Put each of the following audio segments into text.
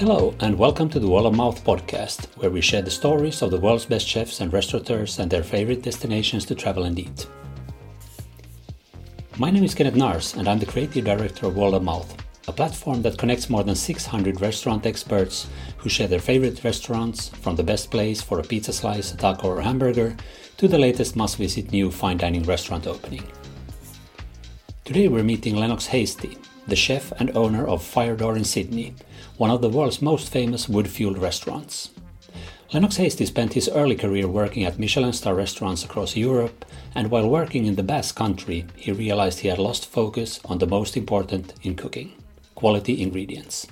Hello, and welcome to the World of Mouth podcast, where we share the stories of the world's best chefs and restaurateurs and their favorite destinations to travel and eat. My name is Kenneth Nars, and I'm the creative director of World of Mouth, a platform that connects more than 600 restaurant experts who share their favorite restaurants, from the best place for a pizza slice, a taco, or hamburger, to the latest must visit new fine dining restaurant opening. Today we're meeting Lennox Hastie, the chef and owner of Firedoor in Sydney, one of the world's most famous wood fueled restaurants. Lennox Hastie spent his early career working at Michelin star restaurants across Europe, and while working in the Basque country, he realized he had lost focus on the most important in cooking quality ingredients.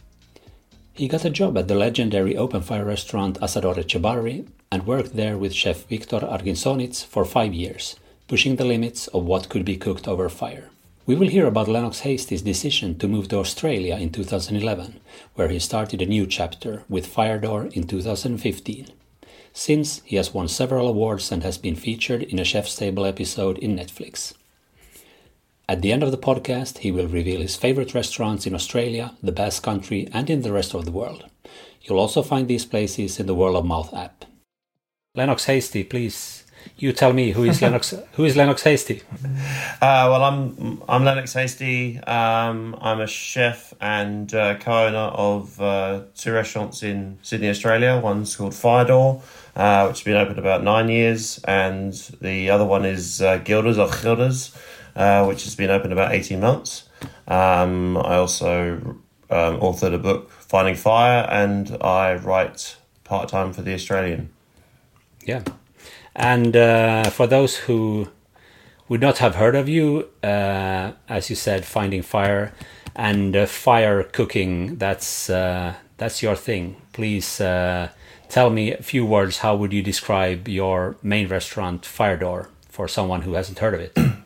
He got a job at the legendary open fire restaurant Asador Etxebarri and worked there with chef Victor Arguinzoniz for five years, pushing the limits of what could be cooked over fire. We will hear about Lennox Hastie's decision to move to Australia in 2011, where he started a new chapter with Firedoor in 2015. Since, he has won several awards and has been featured in a Chef's Table episode in Netflix. At the end of the podcast, he will reveal his favorite restaurants in Australia, the Basque Country, and in the rest of the world. You'll also find these places in the World of Mouth app. Lennox Hastie, please you tell me who is Lennox who is Lennox Hastie? Uh, well, I'm I'm Lennox Hastie. Um, I'm a chef and uh, co-owner of uh, two restaurants in Sydney, Australia. One's called Firedoor, uh, which has been open about nine years, and the other one is uh, Gildas or Gildas, uh, which has been open about eighteen months. Um, I also um, authored a book, Finding Fire, and I write part time for the Australian. Yeah. And uh, for those who would not have heard of you, uh, as you said, finding fire and uh, fire cooking, that's, uh, that's your thing. Please uh, tell me a few words. How would you describe your main restaurant, Firedoor, for someone who hasn't heard of it?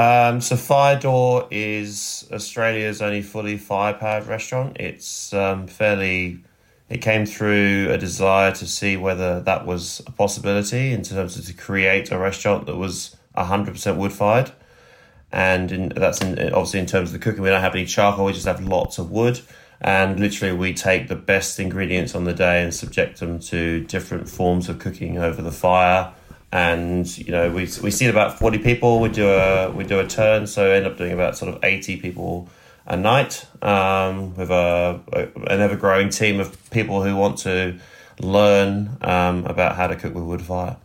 Um, so Firedoor is Australia's only fully fire powered restaurant. It's um, fairly it came through a desire to see whether that was a possibility in terms of to create a restaurant that was 100% wood fired. And in, that's in, obviously in terms of the cooking, we don't have any charcoal, we just have lots of wood. And literally, we take the best ingredients on the day and subject them to different forms of cooking over the fire. And you know, we we see about forty people. We do a we do a turn, so end up doing about sort of eighty people a night um, with a, a, an ever growing team of people who want to learn um, about how to cook with wood fire.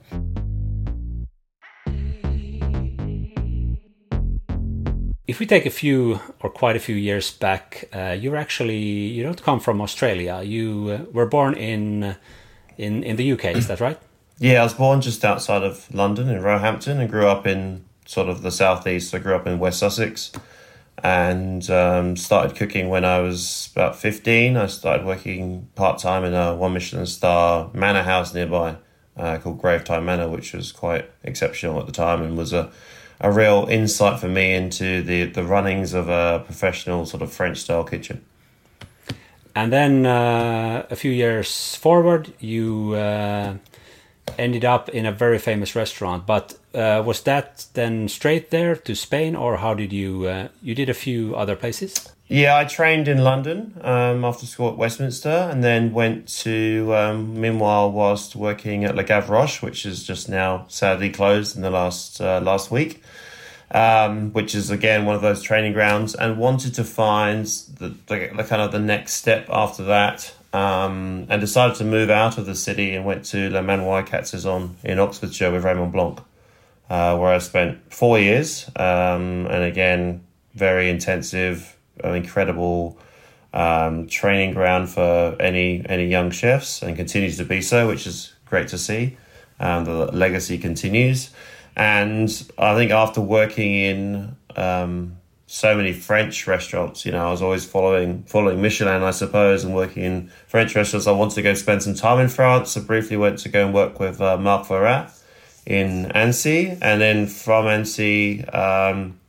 If we take a few or quite a few years back, uh, you're actually you don't come from Australia. You uh, were born in in in the UK. Is that right? Yeah, I was born just outside of London in Roehampton and grew up in sort of the southeast. I grew up in West Sussex and um, started cooking when I was about 15. I started working part time in a one Michelin star manor house nearby uh, called Gravetye Manor, which was quite exceptional at the time and was a, a real insight for me into the, the runnings of a professional sort of French style kitchen. And then uh, a few years forward, you uh, ended up in a very famous restaurant. But uh, was that then straight there to Spain, or how did you? Uh, you did a few other places. Yeah, I trained in London um, after school at Westminster, and then went to um, meanwhile whilst working at Le Gavroche, which is just now sadly closed in the last uh, last week. Um, which is again one of those training grounds, and wanted to find the, the, the kind of the next step after that um, and decided to move out of the city and went to Le Manoir Quat-Saison in Oxfordshire with Raymond Blanc, uh, where I spent four years. Um, and again, very intensive, incredible um, training ground for any any young chefs, and continues to be so, which is great to see. Um, the legacy continues, and I think after working in um, so many French restaurants. You know, I was always following following Michelin, I suppose, and working in French restaurants. I wanted to go spend some time in France. So briefly went to go and work with uh, Marc Veyrat in Annecy, and then from Annecy um,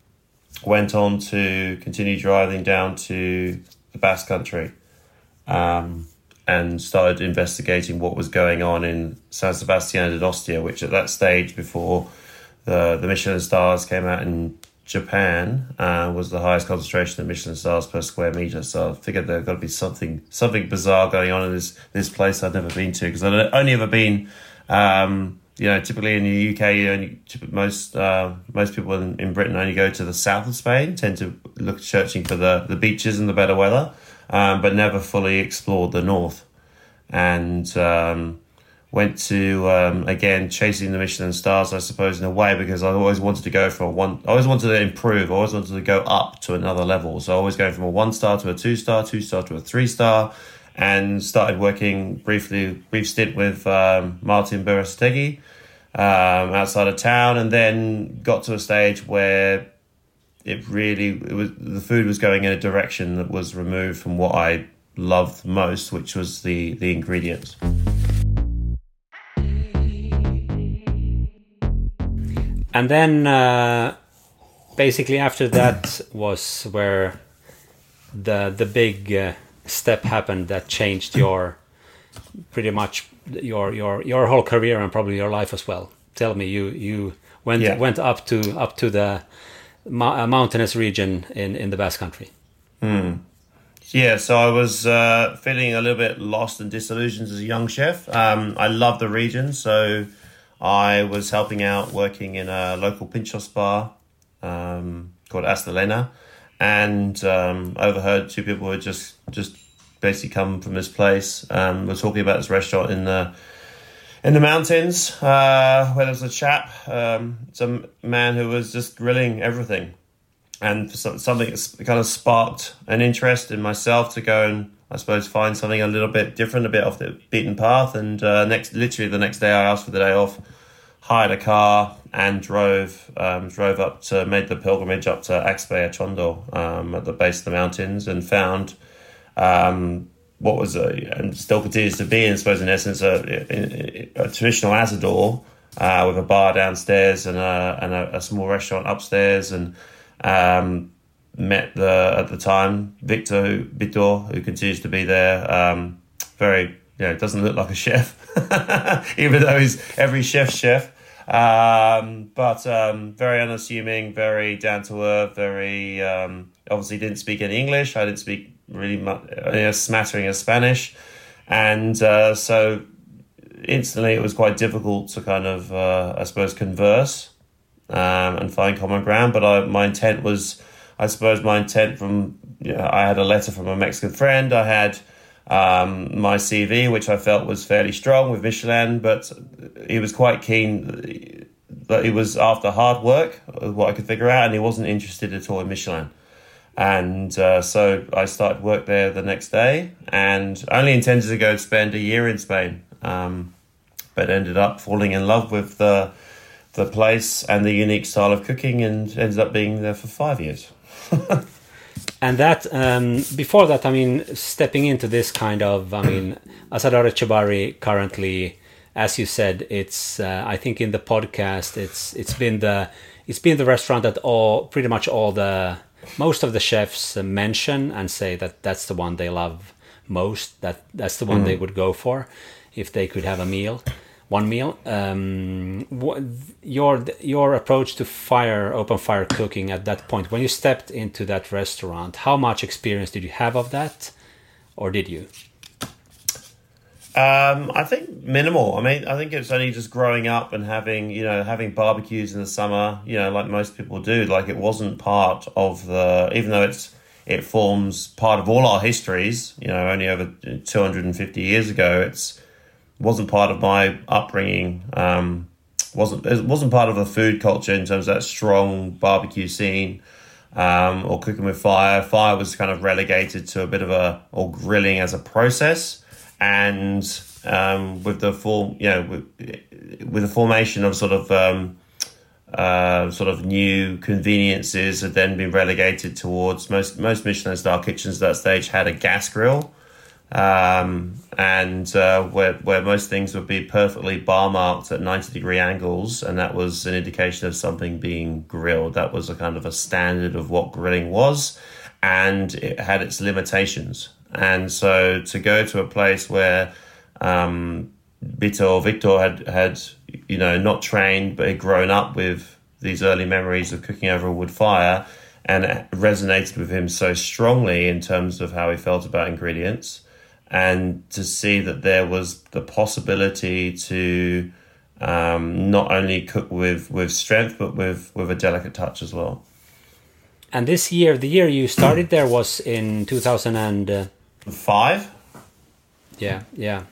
went on to continue driving down to the Basque Country. Um, and started investigating what was going on in San Sebastian Donostia, which at that stage before the the Michelin stars came out in Japan uh, was the highest concentration of Michelin stars per square meter. So I figured there's got to be something something bizarre going on in this this place I'd never been to because I'd only ever been. Um, you know, typically in the UK, only, most uh, most people in, in Britain only go to the south of Spain, tend to look searching for the, the beaches and the better weather, um, but never fully explored the north. And um, went to um, again chasing the Michelin stars, I suppose, in a way because I always wanted to go from one. I always wanted to improve. I always wanted to go up to another level. So I always going from a one star to a two star, two star to a three star, and started working briefly, brief stint with um, Martin Berasategui um, outside of town, and then got to a stage where it really it was the food was going in a direction that was removed from what I loved most, which was the the ingredients. And then uh, basically after that was where the the big uh, step happened that changed your pretty much your your your whole career and probably your life as well. Tell me, you you went yeah. went up to up to the uh, mountainous region in in the Basque Country. Hmm. Yeah, so I was uh, feeling a little bit lost and disillusioned as a young chef. Um, I love the region, so I was helping out working in a local Pinchos bar um, called Astelena and um, overheard two people who had just just basically come from this place. Um, were talking about this restaurant in the in the mountains uh, where there was a chap, um, some man who was just grilling everything, and something kind of sparked an interest in myself to go and I suppose find something a little bit different, a bit off the beaten path. And uh, next, literally the next day, I asked for the day off, hired a car, and drove um, drove up to made the pilgrimage up to Atxondo um, at the base of the mountains, and found um, what was a and still continues to be, I suppose, in essence, a, a, a traditional asador uh, with a bar downstairs and a and a, a small restaurant upstairs, and um, met the at the time Victor Vitor, who continues to be there. Um, very, you know, doesn't look like a chef, even though he's every chef's chef. Um, but um, very unassuming, very down to earth, very um, obviously didn't speak any English. I didn't speak really much, smattering of Spanish, and uh, so instantly it was quite difficult to kind of, uh, I suppose, converse um, and find common ground. But I, my intent was I suppose my intent from I had a letter from a Mexican friend. I had um, my CV, which I felt was fairly strong with Michelin, but he was quite keen that it was after hard work, what I could figure out, and he wasn't interested at all in Michelin. And uh, so I started work there the next day, and only intended to go spend a year in Spain, um, but ended up falling in love with the the place and the unique style of cooking, and ended up being there for five years. and that um, before that, I mean, stepping into this kind of, I mean, Asador Etxebarri currently, as you said, it's uh, I think in the podcast, it's it's been the it's been the restaurant that all pretty much all the most of the chefs mention and say that that's the one they love most. That that's the one mm. they would go for if they could have a meal one meal. Um, what, your your approach to fire open fire cooking at that point when you stepped into that restaurant, how much experience did you have of that, or did you? Um, I think minimal. I mean, I think it's only just growing up and having you know having barbecues in the summer. You know, like most people do. Like it wasn't part of the even though it's it forms part of all our histories. You know, only over two hundred and fifty years ago, it's wasn't part of my upbringing. Um, wasn't it wasn't part of the food culture in terms of that strong barbecue scene um, or cooking with fire. Fire was kind of relegated to a bit of a or grilling as a process, and um, with the form, you know, with, with the formation of sort of um, uh, sort of new conveniences had then been relegated towards most most Michelin star kitchens at that stage had a gas grill um, and uh, where where most things would be perfectly bar marked at ninety degree angles, and that was an indication of something being grilled. That was a kind of a standard of what grilling was, and it had its limitations. And so to go to a place where um, Vito Victor had had you know not trained but had grown up with these early memories of cooking over a wood fire, and it resonated with him so strongly in terms of how he felt about ingredients, and to see that there was the possibility to um, not only cook with with strength but with with a delicate touch as well. And this year, the year you started there was in two thousand and five. Yeah, yeah,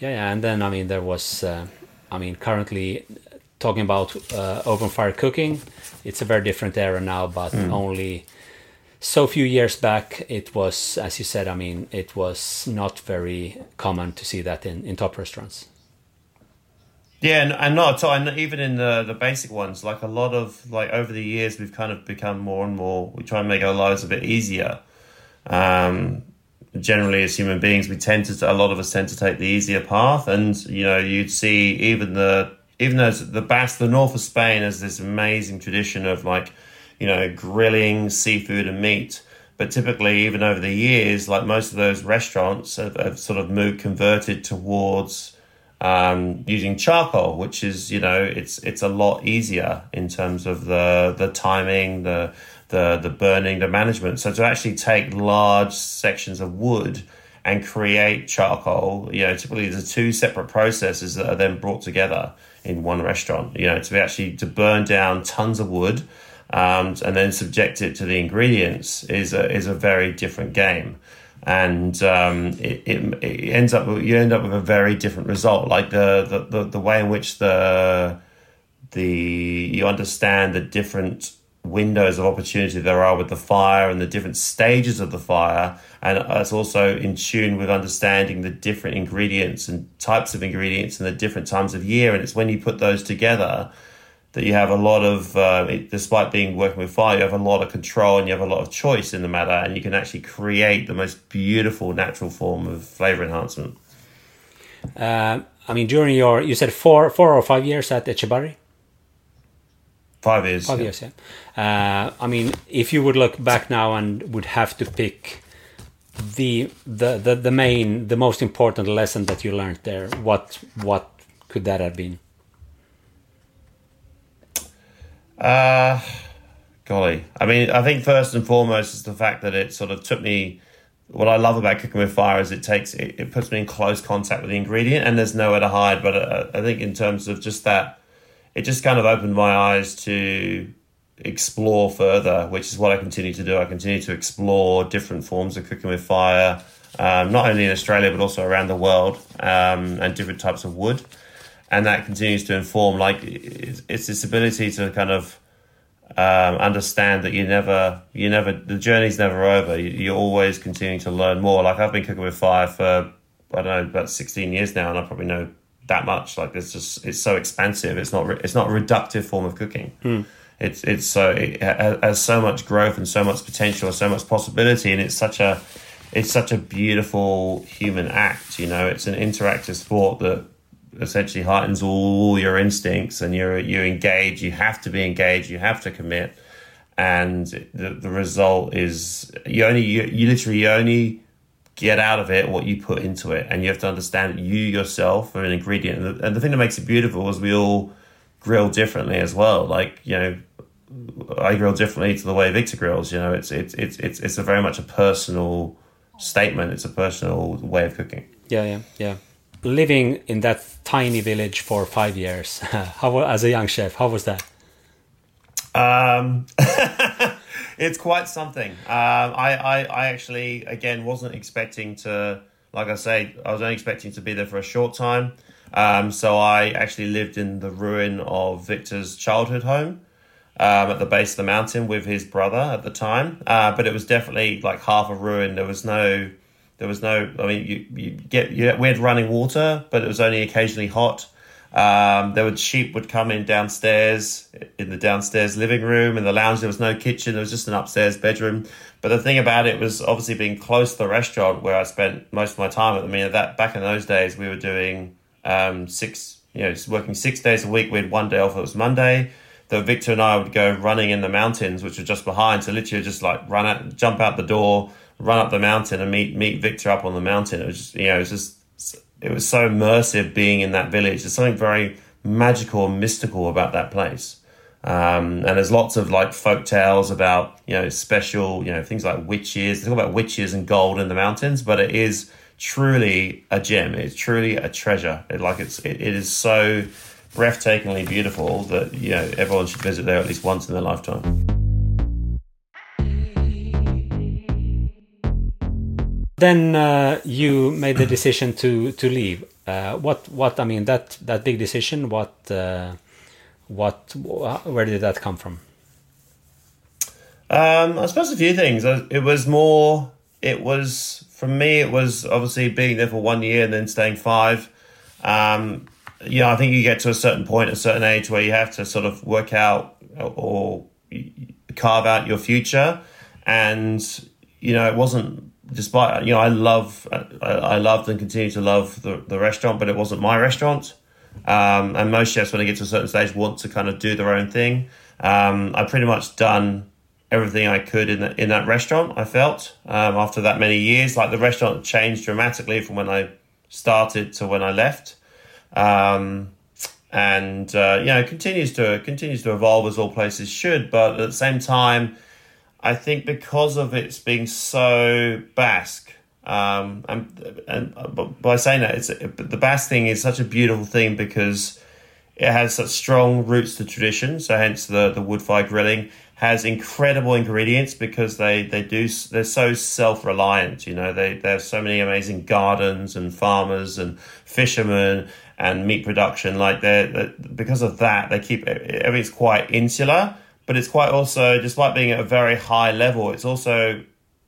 yeah, yeah. And then I mean, there was, uh, I mean, currently talking about uh, open fire cooking. It's a very different era now, but mm. only so few years back it was, as you said. I mean, it was not very common to see that in in top restaurants. Yeah, and, and not all. And even in the the basic ones, like a lot of like over the years, we've kind of become more and more. We try and make our lives a bit easier. Um, generally, as human beings, we tend to a lot of us tend to take the easier path, and you know, you'd see even the even though the Basque, the north of Spain has this amazing tradition of like, you know, grilling seafood and meat. But typically, even over the years, like most of those restaurants have, have sort of moved converted towards um, using charcoal, which is you know it's it's a lot easier in terms of the the timing, the the the burning, the management. So to actually take large sections of wood and create charcoal, you know, typically there's two separate processes that are then brought together in one restaurant. You know, to be actually to burn down tons of wood. Um, and then subject it to the ingredients is a, is a very different game. And um, it, it, it, ends up you end up with a very different result. Like the, the, the, the way in which the the you understand the different windows of opportunity there are with the fire and the different stages of the fire. And it's also in tune with understanding the different ingredients and types of ingredients and the different times of year. And it's when you put those together that you have a lot of, uh, despite being working with fire, you have a lot of control and you have a lot of choice in the matter, and you can actually create the most beautiful natural form of flavor enhancement. Uh, I mean, during your, you said four, four or five years at Etxebarri. Five years. Five yeah. years, yeah. Uh, I mean, if you would look back now and would have to pick the, the the the main, the most important lesson that you learned there, what what could that have been? Uh, golly. I mean, I think first and foremost is the fact that it sort of took me. What I love about cooking with fire is it takes it, it puts me in close contact with the ingredient, and there's nowhere to hide. But uh, I think in terms of just that, it just kind of opened my eyes to explore further, which is what I continue to do. I continue to explore different forms of cooking with fire, um, not only in Australia but also around the world, um, and different types of wood and that continues to inform like it's this ability to kind of um, understand that you never you never the journey's never over. You, are always continuing to learn more. Like i've been cooking with fire for i don't know about 16 years now and i probably know that much. Like it's just it's so expansive. It's not it's not a reductive form of cooking. Hmm. it's it's so it has so much growth and so much potential and so much possibility and it's such a it's such a beautiful human act you know? It's an interactive sport that essentially heightens all your instincts and you're you engage you have to be engaged you have to commit. And the, the result is you only you, you literally only get out of it what you put into it. And you have to understand that you yourself are an ingredient. And the, and the thing that makes it beautiful is we all grill differently as well. Like you know I grill differently to the way Victor grills you know it's it's it's it's, it's a very much a personal statement. It's a personal way of cooking. Yeah yeah yeah living in that tiny village for five years, how as a young chef, how was that? Um, it's quite something. Um, I, I, I actually again wasn't expecting to, like I say, I was only expecting to be there for a short time. Um, so I actually lived in the ruin of Victor's childhood home. Um, at the base of the mountain with his brother at the time, uh, but it was definitely like half a ruin. There was no there was no, I mean, you, you get you, we had running water, but it was only occasionally hot. Um, there would sheep would come in downstairs in the downstairs living room in the lounge. There was no kitchen. There was just an upstairs bedroom. But the thing about it was obviously being close to the restaurant where I spent most of my time. I mean, that back in those days, we were doing um, six, you know, working six days a week. We had one day off. It was Monday. That Victor and I would go running in the mountains, which were just behind. So literally, just like run out, jump out the door, run up the mountain and meet meet Victor up on the mountain. It was just, you know, it was just it was so immersive being in that village. There's something very magical and mystical about that place. Um, and there's lots of like folk tales about you know special you know things like witches. They talk about witches and gold in the mountains, but it is truly a gem. It's truly a treasure. It, like it's it, it is so breathtakingly beautiful that you know everyone should visit there at least once in their lifetime. Then uh, you made the decision to to leave. Uh, what what I mean that that big decision. What uh, what where did that come from? Um, I suppose a few things. It was more. It was for me. It was obviously being there for one year and then staying five. Um, yeah, I think you get to a certain point, a certain age, where you have to sort of work out or carve out your future, and you know, it wasn't despite you know I love I, I loved and continue to love the, the restaurant, but it wasn't my restaurant. Um, and most chefs, when they get to a certain stage, want to kind of do their own thing. Um, I pretty much done everything I could in the, in that restaurant. I felt um, after that many years, like the restaurant changed dramatically from when I started to when I left. Um, and uh, you know continues to continues to evolve as all places should, but at the same time I think because of its being so Basque, um, and and by saying that, it's the Basque thing is such a beautiful thing because it has such strong roots to tradition. So hence the the wood fire grilling has incredible ingredients because they they do they're so self reliant. You know they they have so many amazing gardens and farmers and fishermen and meat production. Like they because of that they keep everything's quite insular but it's quite also, despite being at a very high level, it's also,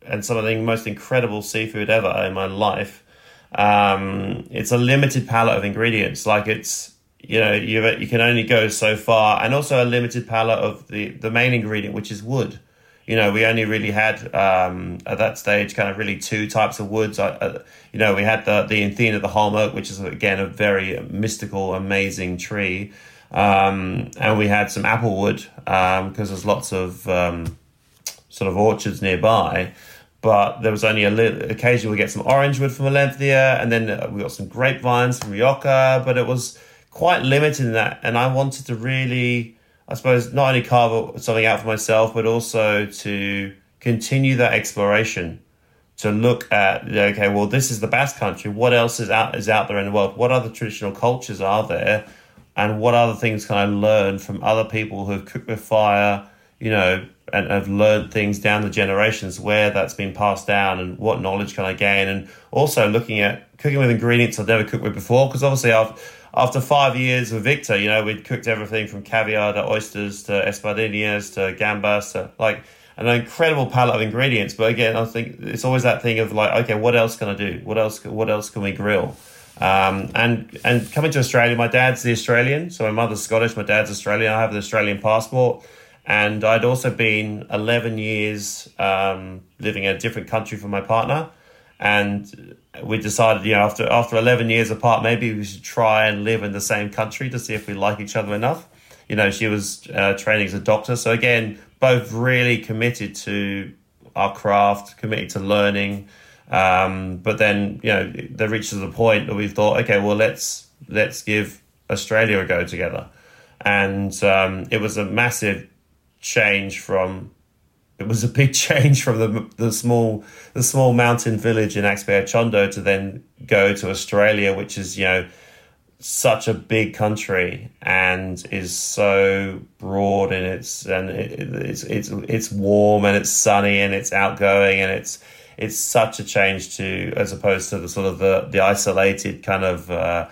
and some of the most incredible seafood ever in my life. Um, it's a limited palette of ingredients. Like it's, you know, you you can only go so far, and also a limited palette of the the main ingredient, which is wood. You know, we only really had um, at that stage kind of really two types of woods. Uh, you know, we had the the Inthena, the holm oak, which is again a very mystical, amazing tree. Um, and we had some applewood because um, there's lots of um, sort of orchards nearby. But there was only a little. Occasionally, we get some orange wood from Alenthea, and then uh, we got some grapevines from Rioja. But it was quite limited in that, and I wanted to really, I suppose, not only carve something out for myself, but also to continue that exploration to look at okay well this is the basque country what else is out is out there in the world what other traditional cultures are there and what other things can I learn from other people who have cooked with fire, you know, and have learned things down the generations where that's been passed down and what knowledge can I gain and also looking at cooking with ingredients I've never cooked with before because obviously after, after five years with Victor, you know, we'd cooked everything from caviar to oysters to espadrillas to gambas to like an incredible palette of ingredients. But again, I think it's always that thing of like, okay, what else can I do? What else? What else can we grill? Um, and and coming to Australia, my dad's the Australian, so my mother's Scottish, my dad's Australian. I have an Australian passport, and I'd also been eleven years um, living in a different country from my partner, and we decided, you know, after after eleven years apart, maybe we should try and live in the same country to see if we like each other enough. You know, she was uh, training as a doctor, so again, both really committed to our craft, committed to learning. Um, but then you know there reaches a point that we thought, okay, well let's let's give Australia a go together, and um, it was a massive change from. It was a big change from the the small the small mountain village in Axpe Atxondo to then go to Australia, which is you know such a big country and is so broad and it's and it, it's it's it's warm and it's sunny and it's outgoing and it's it's such a change to as opposed to the sort of the the isolated kind of uh,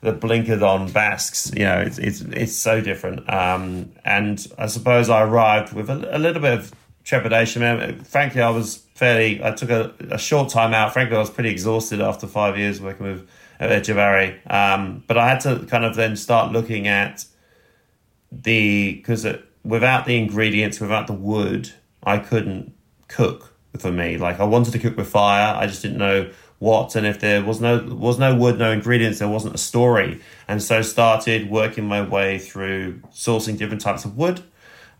the blinkered on Basques. You know, it's it's it's so different. Um, and I suppose I arrived with a, a little bit of trepidation. Man, frankly, I was fairly. I took a, a short time out. Frankly, I was pretty exhausted after five years working with uh, Um, but I had to kind of then start looking at the because without the ingredients, without the wood, I couldn't cook for me. Like I wanted to cook with fire, I just didn't know what and if there was no was no wood, no ingredients, there wasn't a story. And so started working my way through sourcing different types of wood,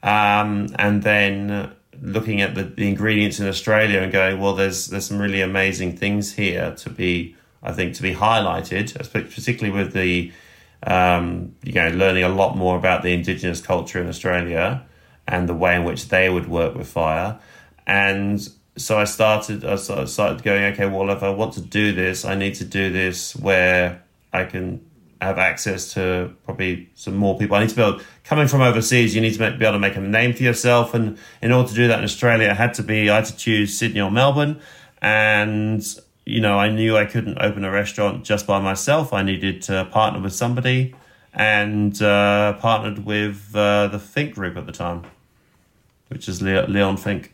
um, and then looking at the, the ingredients in Australia and going, well, there's there's some really amazing things here to be, I think, to be highlighted, particularly with the um, you know, learning a lot more about the indigenous culture in Australia and the way in which they would work with fire. And so I started, I started going, okay, well, if I want to do this, I need to do this where I can have access to probably some more people. I need to be able, coming from overseas, you need to be able to make a name for yourself. And in order to do that in Australia, I had to be, I had to choose Sydney or Melbourne. And, you know, I knew I couldn't open a restaurant just by myself. I needed to partner with somebody and uh, partnered with uh, the Fink Group at the time, which is Leon Fink.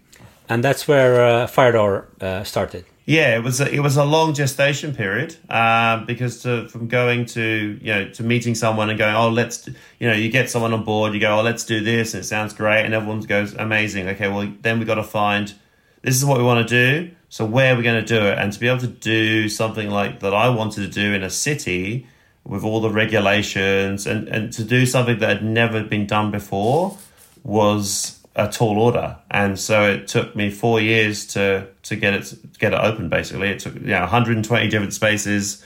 And that's where uh, Firedoor uh, started. Yeah, it was a, it was a long gestation period uh, because to, from going to you know to meeting someone and going oh let's you know you get someone on board you go oh let's do this and it sounds great and everyone goes amazing okay well then we got to find this is what we want to do so where are we going to do it and to be able to do something like that I wanted to do in a city with all the regulations and and to do something that had never been done before was a tall order, and so it took me four years to to get it to get it open. Basically, it took you know 120 different spaces,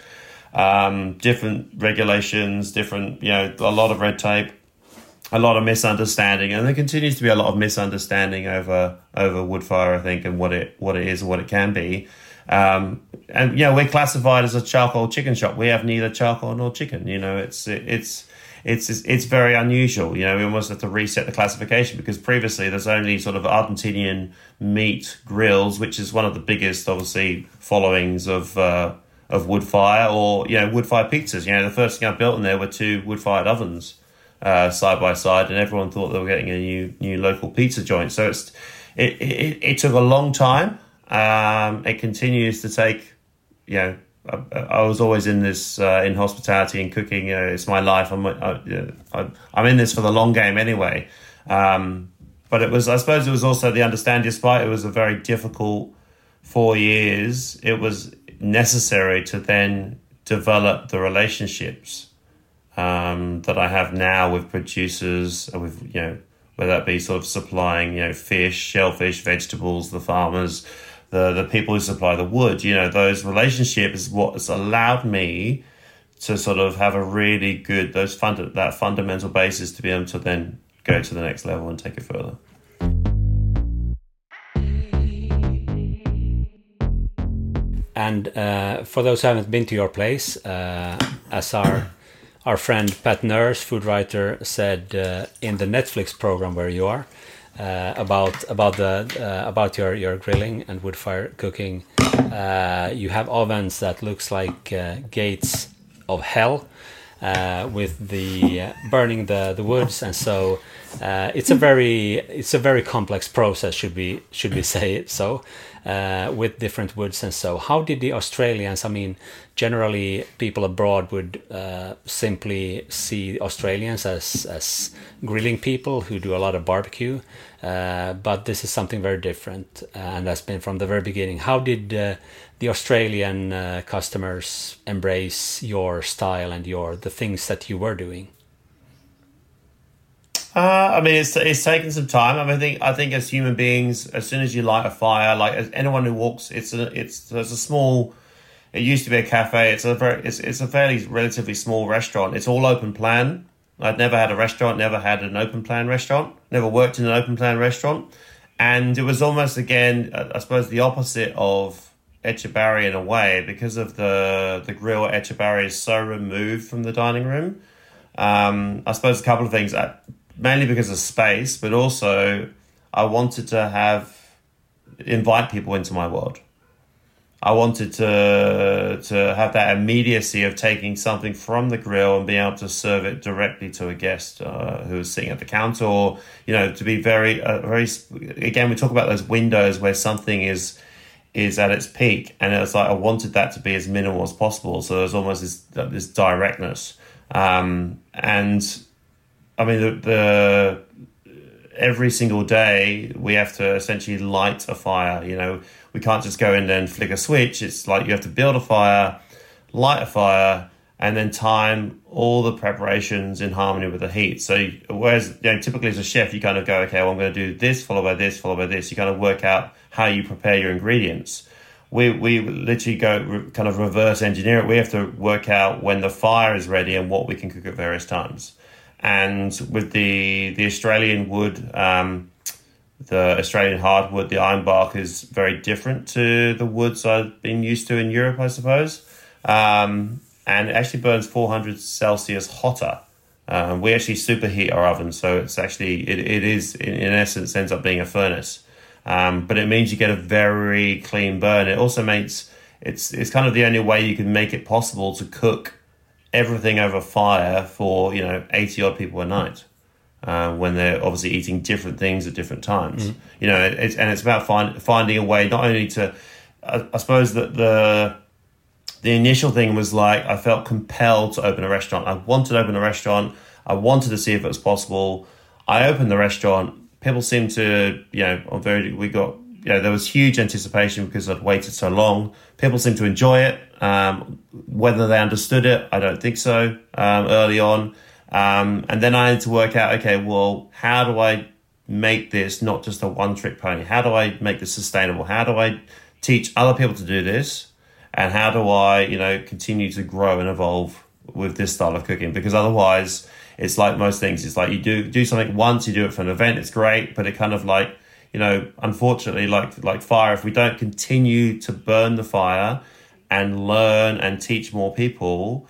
um, different regulations, different you know a lot of red tape, a lot of misunderstanding, and there continues to be a lot of misunderstanding over over woodfire. I think and what it what it is and what it can be. Um, and you know we're classified as a charcoal chicken shop. We have neither charcoal nor chicken. You know it's it, it's it's it's very unusual. You know, we almost have to reset the classification because previously there's only sort of Argentinian meat grills, which is one of the biggest, obviously, followings of uh, of wood fire, or you know, wood fire pizzas. You know, the first thing I built in there were two wood fired ovens uh, side by side, and everyone thought they were getting a new new local pizza joint. So it's it it, it took a long time. Um, it continues to take, you know I, I was always in this uh, in hospitality and cooking. It's my life. I'm I, am in this for the long game anyway. Um, but it was, I suppose, it was also the understand. Despite it was a very difficult four years, it was necessary to then develop the relationships um, that I have now with producers, with you know whether that be sort of supplying you know fish, shellfish, vegetables, the farmers the the people who supply the wood. You know, those relationships is what's allowed me to sort of have a really good those fund that fundamental basis to be able to then go to the next level and take it further. And uh, for those who haven't been to your place, uh, as our our friend Pat Nourse, food writer, said uh, in the Netflix program where you are, uh, about about the uh, about your your grilling and wood fire cooking. Uh, you have ovens that looks like uh, gates of hell. Uh, with the uh, burning the, the woods and so it's a very it's a very complex process should we should we say it so with different woods and so. How did the Australians? I mean, generally people abroad would uh, simply see Australians as as grilling people who do a lot of barbecue, uh, but this is something very different, and that's been from the very beginning. How did uh, the Australian uh, customers embrace your style and your the things that you were doing? Uh, I mean, it's it's taken some time. I mean, I think I think as human beings, as soon as you light a fire, like as anyone who walks, it's a it's there's a small. It used to be a cafe. It's a very it's it's a fairly relatively small restaurant. It's all open plan. I'd never had a restaurant, never had an open plan restaurant, never worked in an open plan restaurant, and it was almost again, I suppose, the opposite of Etxebarri in a way because of the the grill at is so removed from the dining room. Um, I suppose a couple of things mainly because of space, but also I wanted to have invite people into my world. I wanted to to have that immediacy of taking something from the grill and being able to serve it directly to a guest uh, was sitting at the counter, or you know, to be very uh, very. Again, we talk about those windows where something is is at its peak, and it's like I wanted that to be as minimal as possible. So there's almost this this directness, um, and I mean, the, the every single day we have to essentially light a fire. You know, we can't just go in there and flick a switch. It's like you have to build a fire, light a fire, and then time all the preparations in harmony with the heat. So, whereas you know, typically as a chef, you kind of go, okay, well, I'm going to do this, followed by this, followed by this. You kind of work out how you prepare your ingredients. we we literally go re- kind of reverse engineer it. We have to work out when the fire is ready and what we can cook at various times. And with the the Australian wood, um, the Australian hardwood, the ironbark is very different to the woods I've been used to in Europe, I suppose. Um, and it actually burns 400 Celsius hotter. Um, we actually superheat our oven, so it's actually it, it is in, in essence ends up being a furnace. Um, but it means you get a very clean burn. It also makes it's it's kind of the only way you can make it possible to cook everything over fire for you know eighty odd people a night. Uh, when they're obviously eating different things at different times, mm. you know, it's, and it's about find, finding a way not only to, I, I suppose that the the initial thing was like I felt compelled to open a restaurant. I wanted to open a restaurant. I wanted to see if it was possible. I opened the restaurant people seemed to, you know, on very, we got, you know, there was huge anticipation because I'd waited so long. People seemed to enjoy it. Um, whether they understood it, I don't think so um, early on. Um, and then I had to work out, okay, well, how do I make this not just a one trick pony? How do I make this sustainable? How do I teach other people to do this? And how do I, you know, continue to grow and evolve with this style of cooking? Because otherwise, it's like most things. It's like you do do something once, you do it for an event, it's great, but it kind of like you know, unfortunately, like like fire, if we don't continue to burn the fire and learn and teach more people,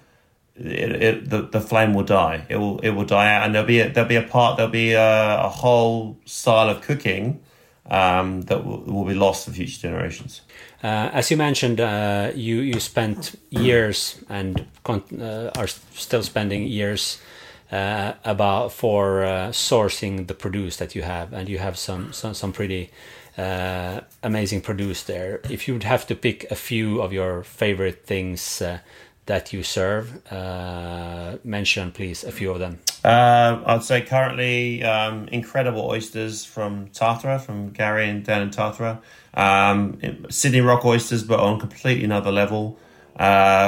it, it the, the flame will die. It will it will die out, and there'll be a, there'll be a part there'll be a, a whole style of cooking um, that will, will be lost for future generations. Uh, as you mentioned, uh, you you spent years and uh, are still spending years uh, about for uh, sourcing the produce that you have, and you have some some, some pretty uh, amazing produce there. If you would have to pick a few of your favorite things that you serve, uh, mention please a few of them. Uh, I'd say currently um, incredible oysters from Tathra, from Gary and Dan and Tathra. Um, Sydney rock oysters, but on completely another level.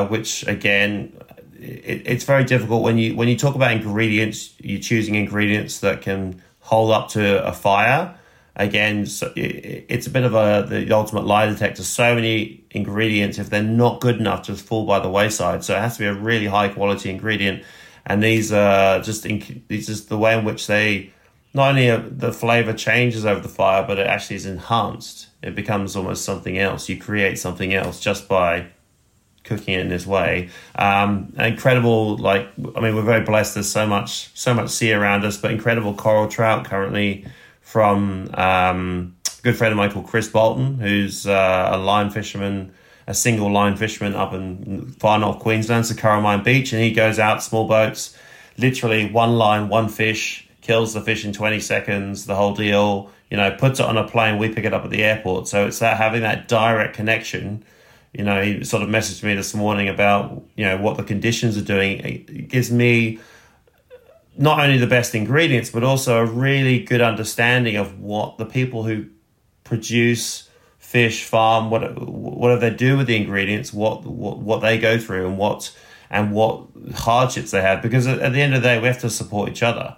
which again it, it's very difficult when you when you talk about ingredients. You're choosing ingredients that can hold up to a fire. Again, so it's a bit of a the ultimate lie detector. So many ingredients, if they're not good enough, just fall by the wayside. So it has to be a really high quality ingredient. And these are just in, these just the way in which they not only the flavor changes over the fire, but it actually is enhanced. It becomes almost something else. You create something else just by cooking it in this way. Um, incredible, like I mean, we're very blessed. There's so much, so much sea around us, but incredible coral trout currently from um, a good friend of mine called Chris Bolton, who's uh, a line fisherman, a single line fisherman up in far north Queensland, so Kurrimine Beach, and he goes out small boats, literally one line, one fish, kills the fish in 20 seconds, the whole deal. You know, puts it on a plane. We pick it up at the airport. So it's that having that direct connection you know, he sort of messaged me this morning about, you know, what the conditions are doing. It gives me not only the best ingredients, but also a really good understanding of what the people who produce fish, farm, what what do they do with the ingredients, what what, what they go through, and what and what hardships they have. Because at, the end of the day, we have to support each other.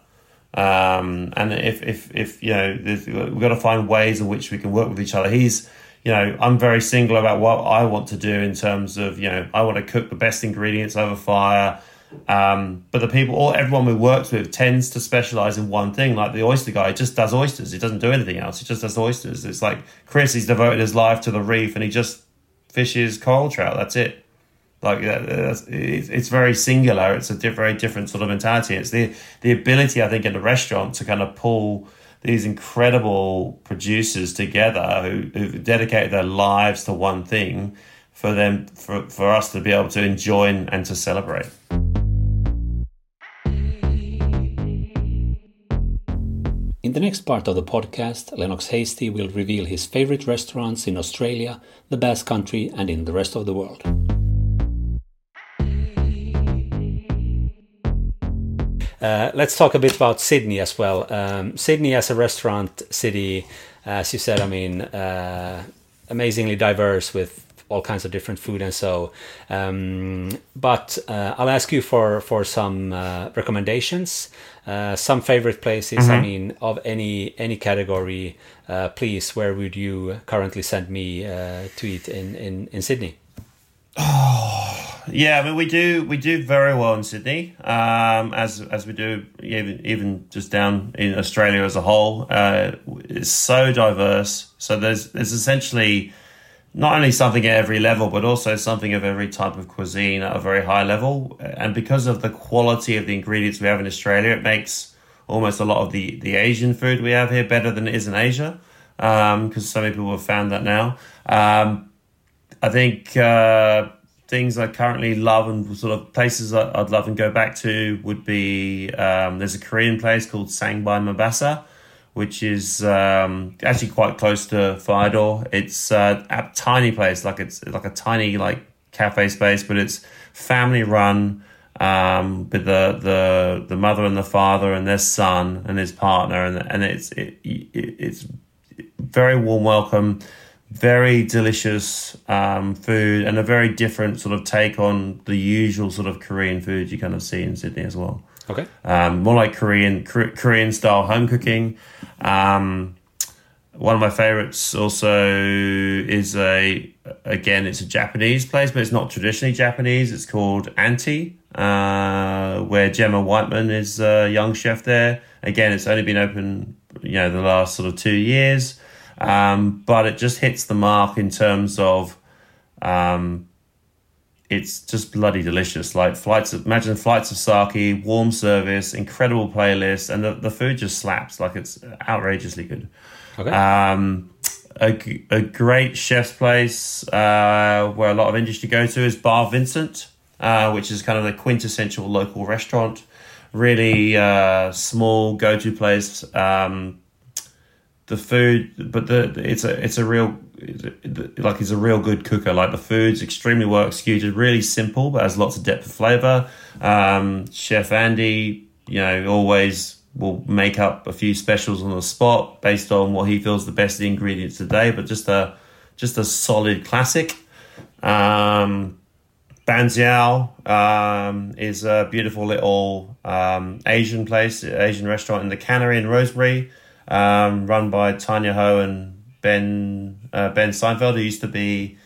Um, and if, if, if, you know, we've got to find ways in which we can work with each other. He's, you know, I'm very single about what I want to do in terms of, you know, I want to cook the best ingredients over fire. Um, but the people, all everyone we works with tends to specialize in one thing. Like the oyster guy just does oysters. He doesn't do anything else. He just does oysters. It's like Chris, he's devoted his life to the reef and he just fishes coral trout. That's it. Like it's very singular. It's a very different sort of mentality. It's the the ability, I think, in a restaurant to kind of pull these incredible producers together who, who've dedicated their lives to one thing for them for, for us to be able to enjoy and to celebrate. In the next part of the podcast, Lennox Hastie will reveal his favorite restaurants in Australia, the Basque Country, and in the rest of the world. Uh, let's talk a bit about Sydney as well. Um, Sydney as a restaurant city, as you said, I mean, uh, amazingly diverse with all kinds of different food and so. Um, but uh, I'll ask you for for some uh, recommendations, uh, some favorite places. Mm-hmm. I mean, of any any category, uh, please. Where would you currently send me uh, to eat in in in Sydney? Oh, yeah. I mean, we do we do very well in Sydney, um, as as we do even even just down in Australia as a whole. Uh, it's so diverse. So there's there's essentially not only something at every level, but also something of every type of cuisine at a very high level. And because of the quality of the ingredients we have in Australia, it makes almost a lot of the the Asian food we have here better than it is in Asia. Because um, so many people have found that now. Um, I think uh, things I currently love and sort of places I'd love and go back to would be um, there's a Korean place called Sang by Mabasa, which is um, actually quite close to Firedoor. It's uh, a tiny place, like it's like a tiny like cafe space, but it's family run. Um, with the, the the mother and the father and their son and his partner and and it's it, it it's very warm welcome very delicious um, food and a very different sort of take on the usual sort of Korean food you kind of see in Sydney as well. Okay. Um, more like Korean Korean style home cooking. Um, one of my favorites also is a again it's a Japanese place, but it's not traditionally Japanese. It's called Ante, uh, where Gemma Whiteman is a young chef there. Again, it's only been open you know the last sort of two years. Um, but it just hits the mark in terms of um, it's just bloody delicious. Like flights of imagine flights of sake, warm service, incredible playlist, and the, the food just slaps. Like it's outrageously good. Okay. Um, a, a great chef's place uh, where a lot of industry go to is Bar Vincent, uh, which is kind of the quintessential local restaurant. Really uh, small go to place. Um, the food, but the it's a it's a real like he's a real good cooker. Like the food's extremely well executed, really simple, but has lots of depth of flavor. Um, Chef Andy, you know, always will make up a few specials on the spot based on what he feels the best ingredients today. But just a just a solid classic. Um, Banxiao um, is a beautiful little um, Asian place, Asian restaurant in the Cannery in Rosebery um, run by Tanya Ho and Ben uh, Ben Seinfeld, who used to be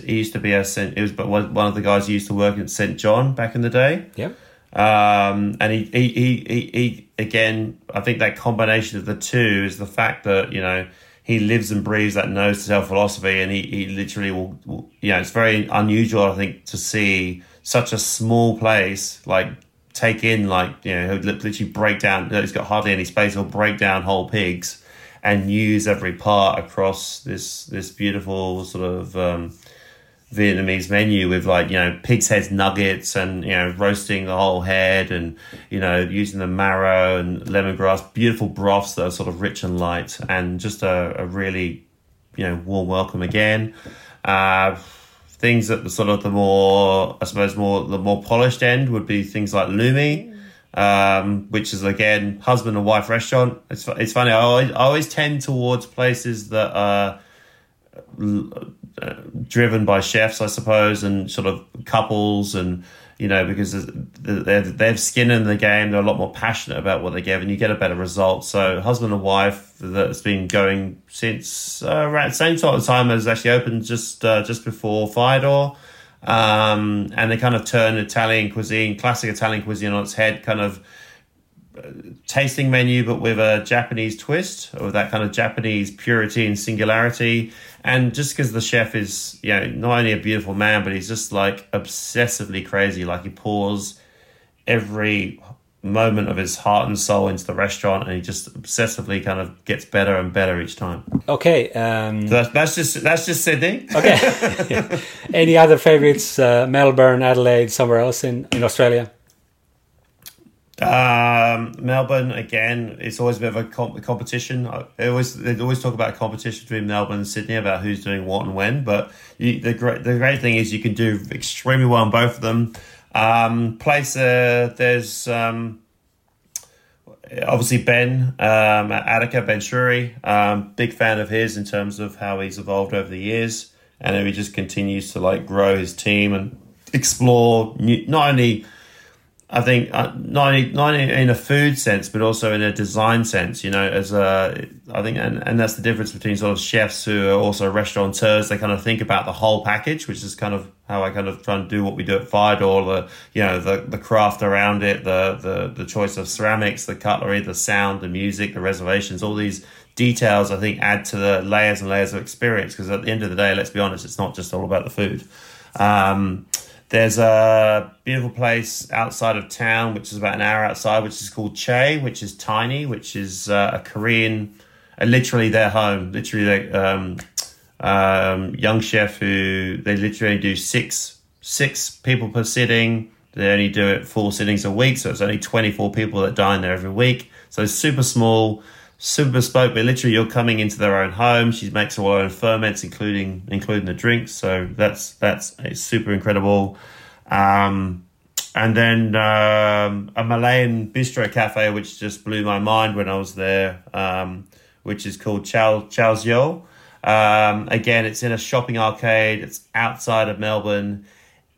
he used to be a Saint, it was but one of the guys who used to work at St John back in the day. Yep. Um, and he, he, he, he, he, again, I think that combination of the two is the fact that, you know, he lives and breathes that nose to tail philosophy and he, he literally will, will, you know, it's very unusual, I think, to see such a small place like take in like you know he'll literally break down. He's got hardly any space. He'll break down whole pigs and use every part across this this beautiful sort of um, Vietnamese menu with like you know pig's head nuggets and you know roasting the whole head and you know using the marrow and lemongrass, beautiful broths that are sort of rich and light and just a, a really you know warm welcome again. Uh, things at the sort of the more, I suppose, more the more polished end would be things like Lumi, um, which is again husband and wife restaurant. It's it's funny. I always, I always tend towards places that are uh, driven by chefs, I suppose, and sort of couples and you know, because they have skin in the game. They're a lot more passionate about what they give, and you get a better result. So, husband and wife that's been going since uh, around the same sort of time as actually opened just uh, just before Firedoor. Um, and they kind of turn Italian cuisine, classic Italian cuisine on its head, kind of uh, tasting menu, but with a Japanese twist, or that kind of Japanese purity and singularity. And just because the chef is, you know, not only a beautiful man, but he's just like obsessively crazy. Like he pours every moment of his heart and soul into the restaurant, and he just obsessively kind of gets better and better each time. Okay, um, so that's, that's just that's just Sydney. Okay. Any other favorites? Uh, Melbourne, Adelaide, somewhere else in in Australia? Um, Melbourne again. It's always a bit of a comp- competition. I always they always talk about competition between Melbourne and Sydney about who's doing what and when. But you, the great the great thing is you can do extremely well in both of them. Um, place uh, there's um, obviously Ben um, Attica Ben Shewry. Um, big fan of his in terms of how he's evolved over the years and he just continues to like grow his team and explore new, not only I think uh, not not in a food sense, but also in a design sense. You know, as a I think, and, and that's the difference between sort of chefs who are also restaurateurs. They kind of think about the whole package, which is kind of how I kind of try and do what we do at Fire The you know the the craft around it, the the the choice of ceramics, the cutlery, the sound, the music, the reservations, all these details. I think add to the layers and layers of experience. Because at the end of the day, let's be honest, it's not just all about the food. Um, there's a beautiful place outside of town, which is about an hour outside, which is called Chae, which is tiny, which is uh, a Korean, uh, literally their home, literally their um, um, young chef who they literally do six six people per sitting. They only do it four sittings a week, so it's only 24 people that dine there every week. So super small super bespoke, but literally you're coming into their own home. She makes all her own ferments, including including the drinks. So that's that's super incredible. Um, and then um, a Malayan bistro cafe, which just blew my mind when I was there, um, which is called Chow Chow's Yo. Um, again, it's in a shopping arcade. It's outside of Melbourne.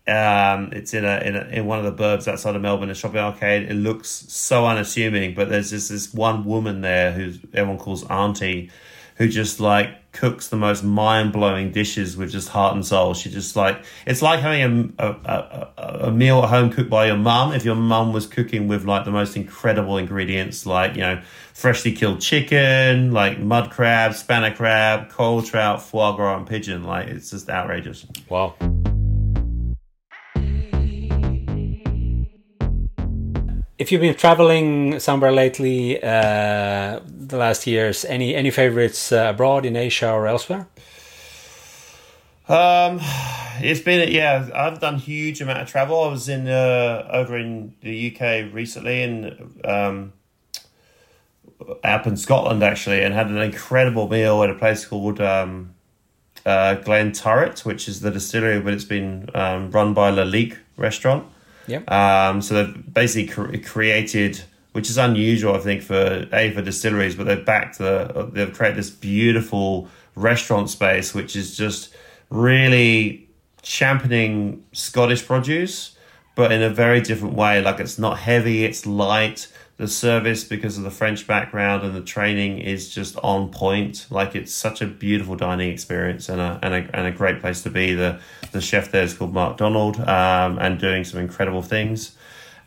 Um, it's in a, in a in one of the burbs outside of Melbourne, a shopping arcade. It looks so unassuming, but there's just this one woman there who everyone calls Auntie, who just like cooks the most mind blowing dishes with just heart and soul. She just like it's like having a, a, a, a meal at home cooked by your mum. If your mum was cooking with like the most incredible ingredients, like you know freshly killed chicken, like mud crab, spanner crab, cold trout, foie gras, and pigeon. Like it's just outrageous. Wow. If you've been traveling somewhere lately uh, the last years any any favorites uh, abroad in asia or elsewhere um it's been yeah i've done huge amount of travel i was in uh, over in the uk recently and um up in scotland actually and had an incredible meal at a place called um uh, Glenturret, which is the distillery, but it's been um, run by La restaurant. Yeah. Um, so they've basically cre- created, which is unusual, I think, for a for distilleries, but they've backed the they've created this beautiful restaurant space, which is just really championing Scottish produce, but in a very different way. Like it's not heavy, it's light the service because of the French background and the training is just on point. Like it's such a beautiful dining experience and a and a, and a great place to be. The the chef there is called Mark Donald um, and doing some incredible things.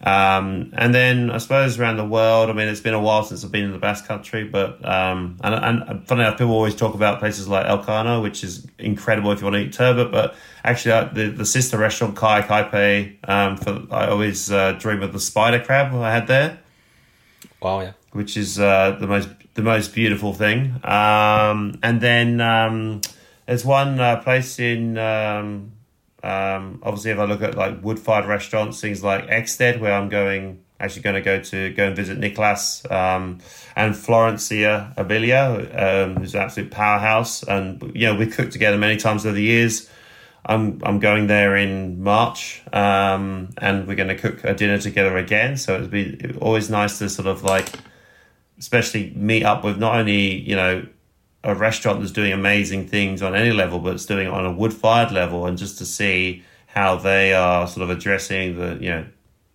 Um, and then I suppose around the world, I mean, it's been a while since I've been in the Basque Country, but um, and and funny enough, people always talk about places like El Elkano, which is incredible if you want to eat turbot. But actually, uh, the the sister restaurant Kai Kaipe, um, for I always uh, dream of the spider crab I had there. Wow, yeah. Which is uh, the most the most beautiful thing. Um, and then um, there's one uh, place in um, um, obviously if I look at like wood fired restaurants, things like Ekstedt, where I'm going actually going to go to go and visit Niklas um, and Florencia Abilia, um, who's an absolute powerhouse. And you know we cooked together many times over the years. I'm I'm going there in March, um, and we're going to cook a dinner together again. So it'd be always nice to sort of like, especially meet up with not only you know a restaurant that's doing amazing things on any level, but it's doing it on a wood fired level, and just to see how they are sort of addressing the you know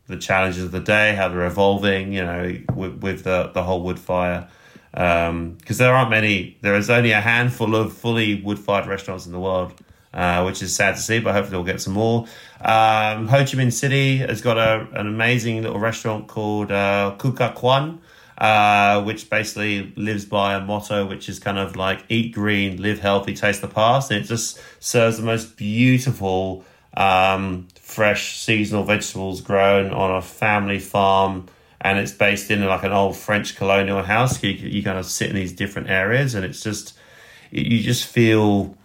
the challenges of the day, how they're evolving, you know, with, with the the whole wood fire. Because um, there aren't many, there is only a handful of fully wood fired restaurants in the world uh, which is sad to see, but hopefully we'll get some more. Um, Ho Chi Minh City has got a, an amazing little restaurant called uh, Cuc Gach Quan, uh, which basically lives by a motto, which is kind of like eat green, live healthy, taste the past. And it just serves the most beautiful, um, fresh seasonal vegetables grown on a family farm. And it's based in like an old French colonial house. You, you kind of sit in these different areas, and it's just, you just feel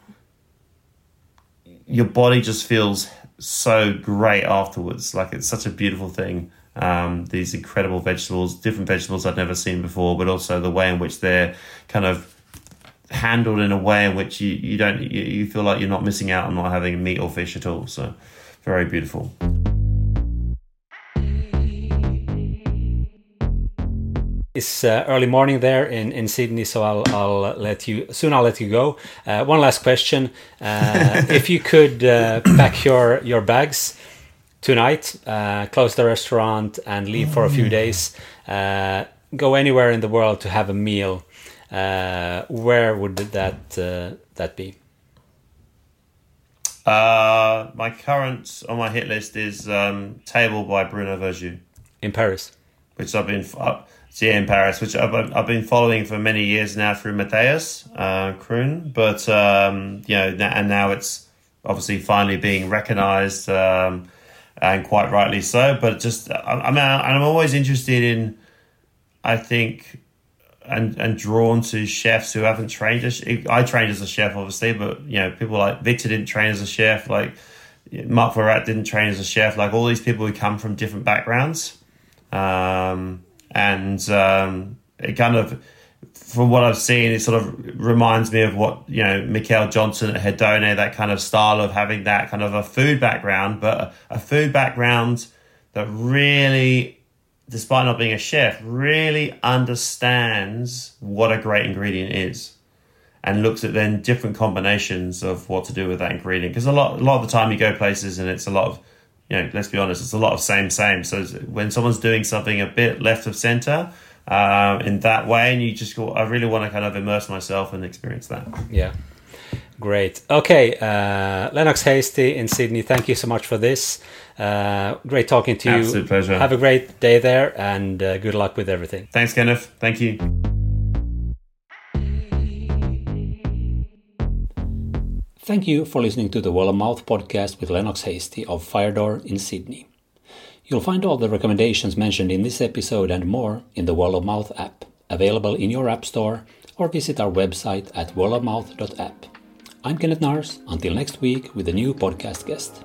your body just feels so great afterwards. Like it's such a beautiful thing. Um, these incredible vegetables, different vegetables I'd never seen before, but also the way in which they're kind of handled in a way in which you, you don't you, you feel like you're not missing out on not having meat or fish at all. So very beautiful. It's uh, early morning there in, in Sydney, so I'll, I'll let you soon. I'll let you go. Uh, one last question: uh, If you could uh, pack your your bags tonight, uh, close the restaurant, and leave for a few days, uh, go anywhere in the world to have a meal, where would that that be? my current on my hit list is um, Table by Bruno Verjus in Paris, which I've been. Yeah, in Paris, which I've, I've been following for many years now through Matthias uh, Kroon. But, um, you know, and now it's obviously finally being recognized um, and quite rightly so. But just, I'm, I'm always interested in, I think, and, and drawn to chefs who haven't trained. As, I trained as a chef, obviously, but, you know, people like Victor didn't train as a chef, like Marc Veyrat didn't train as a chef, like all these people who come from different backgrounds. Um, and um, it kind of from what I've seen, it sort of reminds me of what you know Mikael Jonsson at Hedone, that kind of style of having that kind of a food background, but a food background that really, despite not being a chef, really understands what a great ingredient is, and looks at then different combinations of what to do with that ingredient. Because a lot, a lot of the time you go places and it's a lot of you know, let's be honest, it's a lot of same, same. So when someone's doing something a bit left of center uh, in that way, and you just go, I really want to kind of immerse myself and experience that. Yeah. Great. Okay, uh, Lennox Hastie in Sydney, thank you so much for this. Uh, great talking to you. Absolute pleasure. Have a great day there and uh, good luck with everything. Thanks, Kenneth. Thank you. Thank you for listening to the World of Mouth podcast with Lennox Hastie of Firedoor in Sydney. You'll find all the recommendations mentioned in this episode and more in the World of Mouth app, available in your app store, or visit our website at worldofmouth.app. I'm Kenneth Nars. Until next week with a new podcast guest.